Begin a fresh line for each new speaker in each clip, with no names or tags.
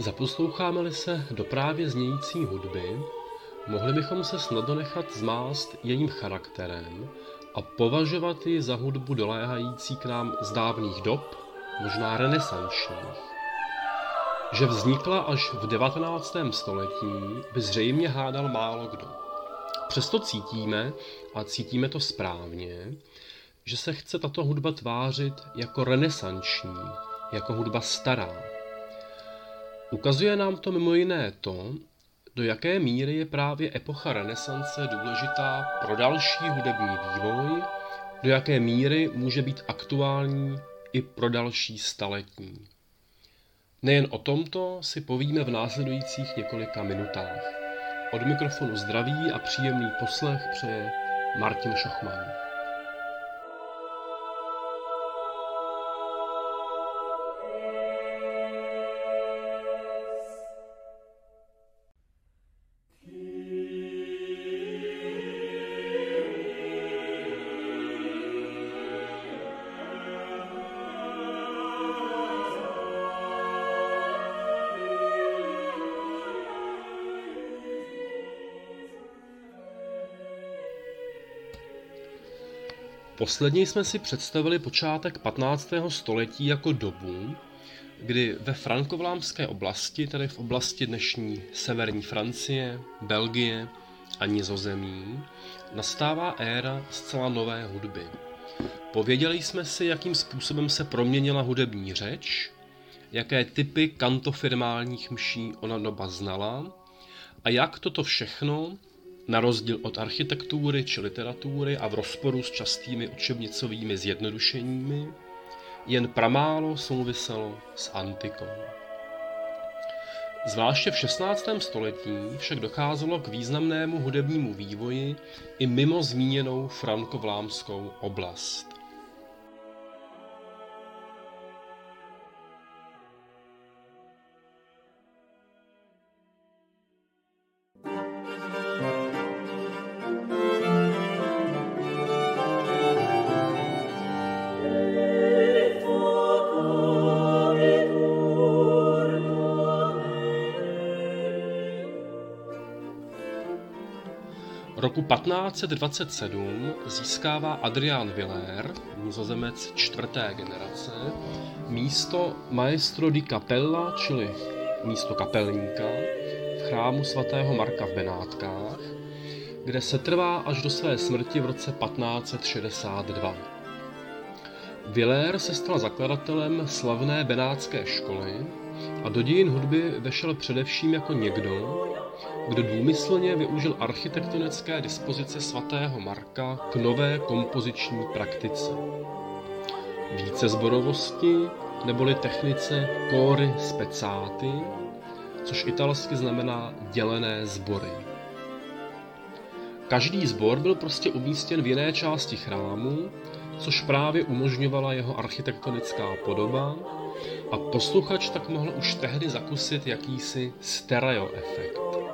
Zaposloucháme-li se do právě znějící hudby, mohli bychom se snadno nechat zmást jejím charakterem a považovat ji za hudbu doléhající k nám z dávných dob, možná renesančních. Že vznikla až v 19. století, by zřejmě hádal málo kdo. Přesto cítíme, a cítíme to správně, že se chce tato hudba tvářit jako renesanční, jako hudba stará. Ukazuje nám to mimo jiné to, do jaké míry je právě epocha renesance důležitá pro další hudební vývoj, do jaké míry může být aktuální i pro další staletí. Nejen o tomto si povíme v následujících několika minutách. Od mikrofonu zdraví a příjemný poslech přeje Martin Šachman. Posledně jsme si představili počátek 15. století jako dobu, kdy ve frankovlámské oblasti, tedy v oblasti dnešní severní Francie, Belgie a Nizozemí, nastává éra zcela nové hudby. Pověděli jsme si, jakým způsobem se proměnila hudební řeč, jaké typy kantofirmálních mší ona doba znala a jak toto všechno na rozdíl od architektury či literatury a v rozporu s častými učebnicovými zjednodušeními, jen pramálo souviselo s antikou. Zvláště v 16. století však docházelo k významnému hudebnímu vývoji i mimo zmíněnou frankovlámskou oblast. Roku 1527 získává Adrian Viller, nizozemec čtvrté generace, místo maestro di capella, čili místo kapelníka, v chrámu svatého Marka v Benátkách, kde se trvá až do své smrti v roce 1562. Viller se stal zakladatelem slavné benátské školy a do dějin hudby vešel především jako někdo, kdo důmyslně využil architektonické dispozice svatého Marka k nové kompoziční praktice. Více zborovosti neboli technice cory speciáty, což italsky znamená dělené sbory. Každý sbor byl prostě umístěn v jiné části chrámu, což právě umožňovala jeho architektonická podoba a posluchač tak mohl už tehdy zakusit jakýsi stereo efekt.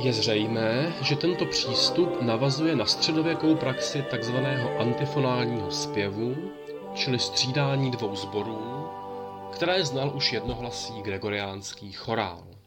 Je zřejmé, že tento přístup navazuje na středověkou praxi tzv. antifonálního zpěvu, čili střídání dvou zborů, které znal už jednohlasý gregoriánský chorál.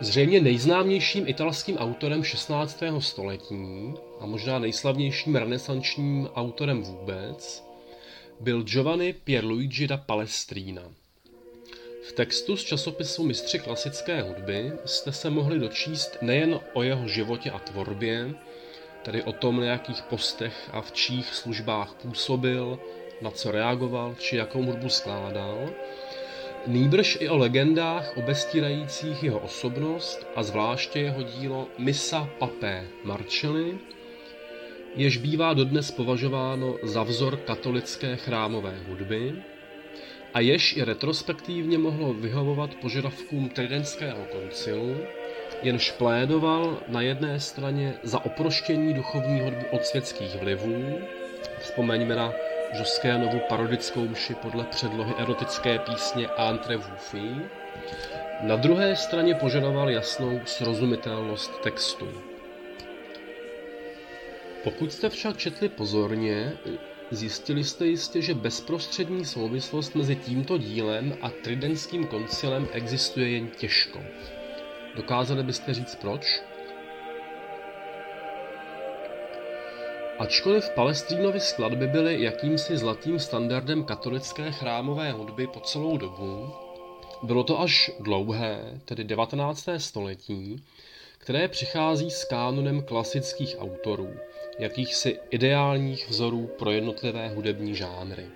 Zřejmě nejznámějším italským autorem 16. století a možná nejslavnějším renesančním autorem vůbec byl Giovanni Pierluigi da Palestrina. V textu z časopisu Mistři klasické hudby jste se mohli dočíst nejen o jeho životě a tvorbě, tedy o tom, na jakých postech a v čích službách působil, na co reagoval či jakou hudbu skládal, nýbrž i o legendách obestírajících jeho osobnost a zvláště jeho dílo Missa Papé Marcelli, jež bývá dodnes považováno za vzor katolické chrámové hudby a jež i retrospektivně mohlo vyhovovat požadavkům Tridentského koncilu, jenž plédoval na jedné straně za oproštění duchovní hudby od světských vlivů, vzpomeňme na Žoskénovu parodickou mši podle předlohy erotické písně Entre Wufi, na druhé straně požadoval jasnou srozumitelnost textu. Pokud jste však četli pozorně, zjistili jste jistě, že bezprostřední souvislost mezi tímto dílem a Tridentským koncilem existuje jen těžko. Dokázali byste říct proč? Ačkoliv Palestrínovy skladby byly jakýmsi zlatým standardem katolické chrámové hudby po celou dobu, bylo to až dlouhé, tedy 19. století, které přichází s kánonem klasických autorů, jakýchsi ideálních vzorů pro jednotlivé hudební žánry.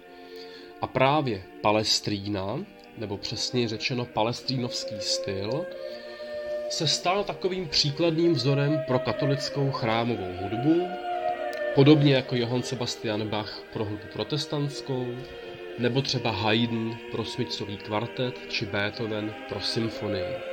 A právě Palestrína, nebo přesněji řečeno palestrínovský styl, se stal takovým příkladným vzorem pro katolickou chrámovou hudbu, podobně jako Johann Sebastian Bach pro hudbu protestantskou, nebo třeba Haydn pro smyčcový kvartet či Beethoven pro symfonii.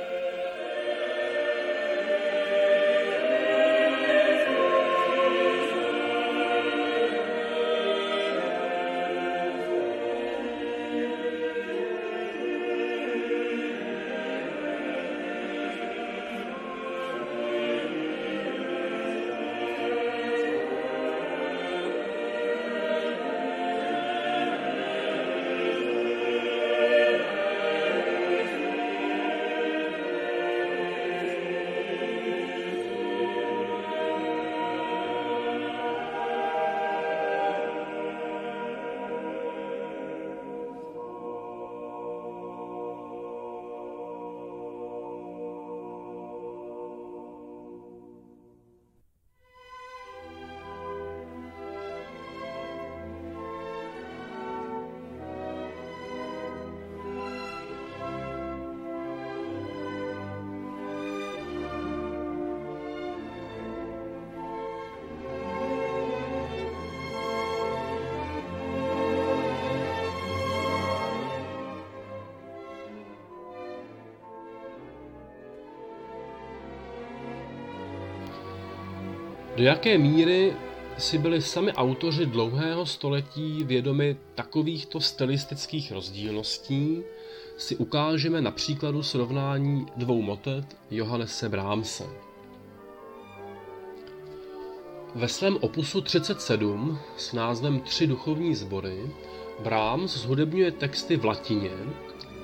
Do jaké míry si byli sami autoři dlouhého století vědomi takovýchto stylistických rozdílností, si ukážeme na příkladu srovnání dvou motet Johannese Brahmse. Ve svém opusu 37 s názvem Tři duchovní sbory Brahms zhudebňuje texty v latině,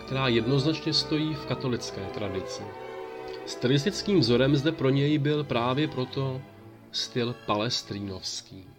která jednoznačně stojí v katolické tradici. Stylistickým vzorem zde pro něj byl právě proto styl palestrínovský.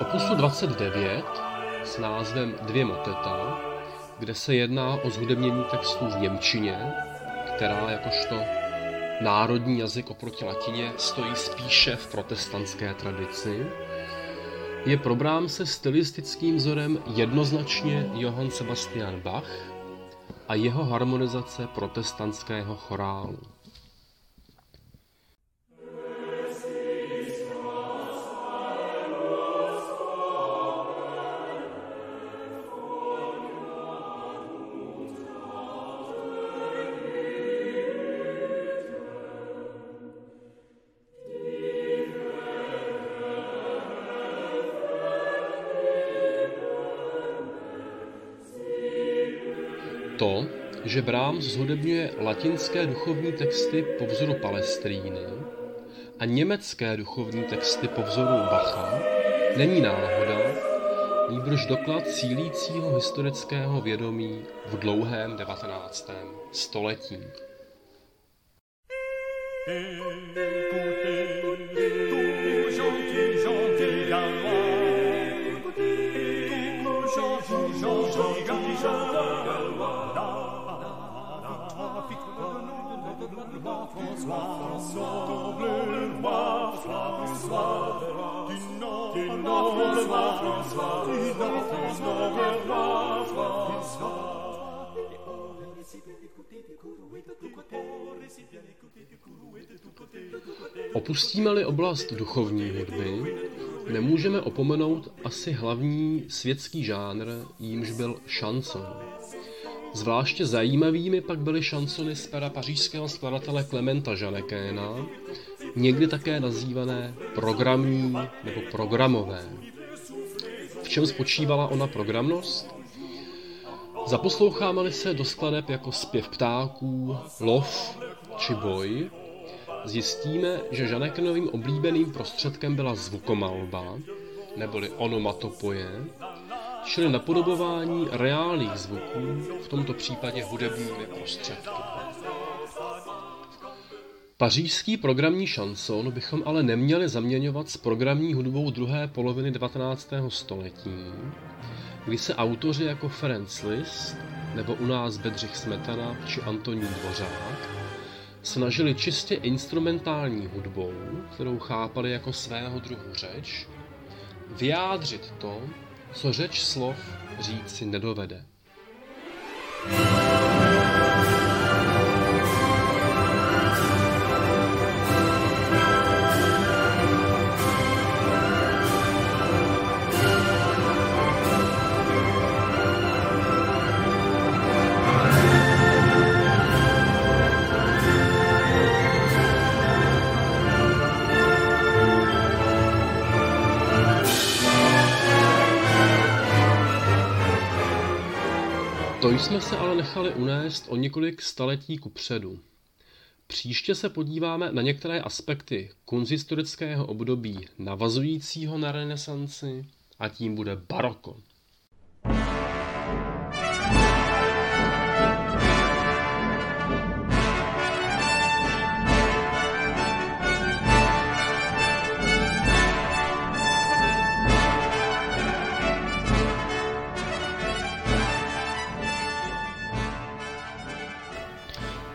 Opusu 29 s názvem Dvě moteta kde se jedná o zhudebnění textů v Němčině, která jakožto národní jazyk oproti latině stojí spíše v protestantské tradici, je pro Brahmse stylistickým vzorem jednoznačně Johann Sebastian Bach a jeho harmonizace protestantského chorálu. To, že Brahms zhudebňuje latinské duchovní texty po vzoru Palestríny a německé duchovní texty po vzoru Bacha, není náhoda, nýbrž doklad sílícího historického vědomí v dlouhém 19. století. Opustíme-li oblast duchovní hudby, nemůžeme opomenout asi hlavní světský žánr, jímž byl šanson. Zvláště zajímavými pak byly šansony z pera pařížského skladatele Klementa Žanekéna, někdy také nazývané programní nebo programové. V čem spočívala ona programnost? Zaposloucháme-li se do skladeb jako zpěv ptáků, lov či boj, zjistíme, že Žanekenovým oblíbeným prostředkem byla zvukomalba, neboli onomatopoje, čili napodobování reálných zvuků, v tomto případě hudebními prostředky. Pařížský programní šanson bychom ale neměli zaměňovat s programní hudbou druhé poloviny 19. století, kdy se autoři jako Ferenc Liszt nebo u nás Bedřich Smetana či Antonín Dvořák snažili čistě instrumentální hudbou, kterou chápali jako svého druhu řeč, vyjádřit to, co řeč slov říct si nedovede. To jsme se ale nechali unést o několik staletí kupředu. Příště se podíváme na některé aspekty kunzistorického období navazujícího na renesanci a tím bude baroko.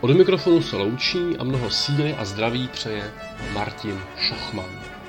Od mikrofonu se loučí a mnoho síly a zdraví přeje Martin Šochman.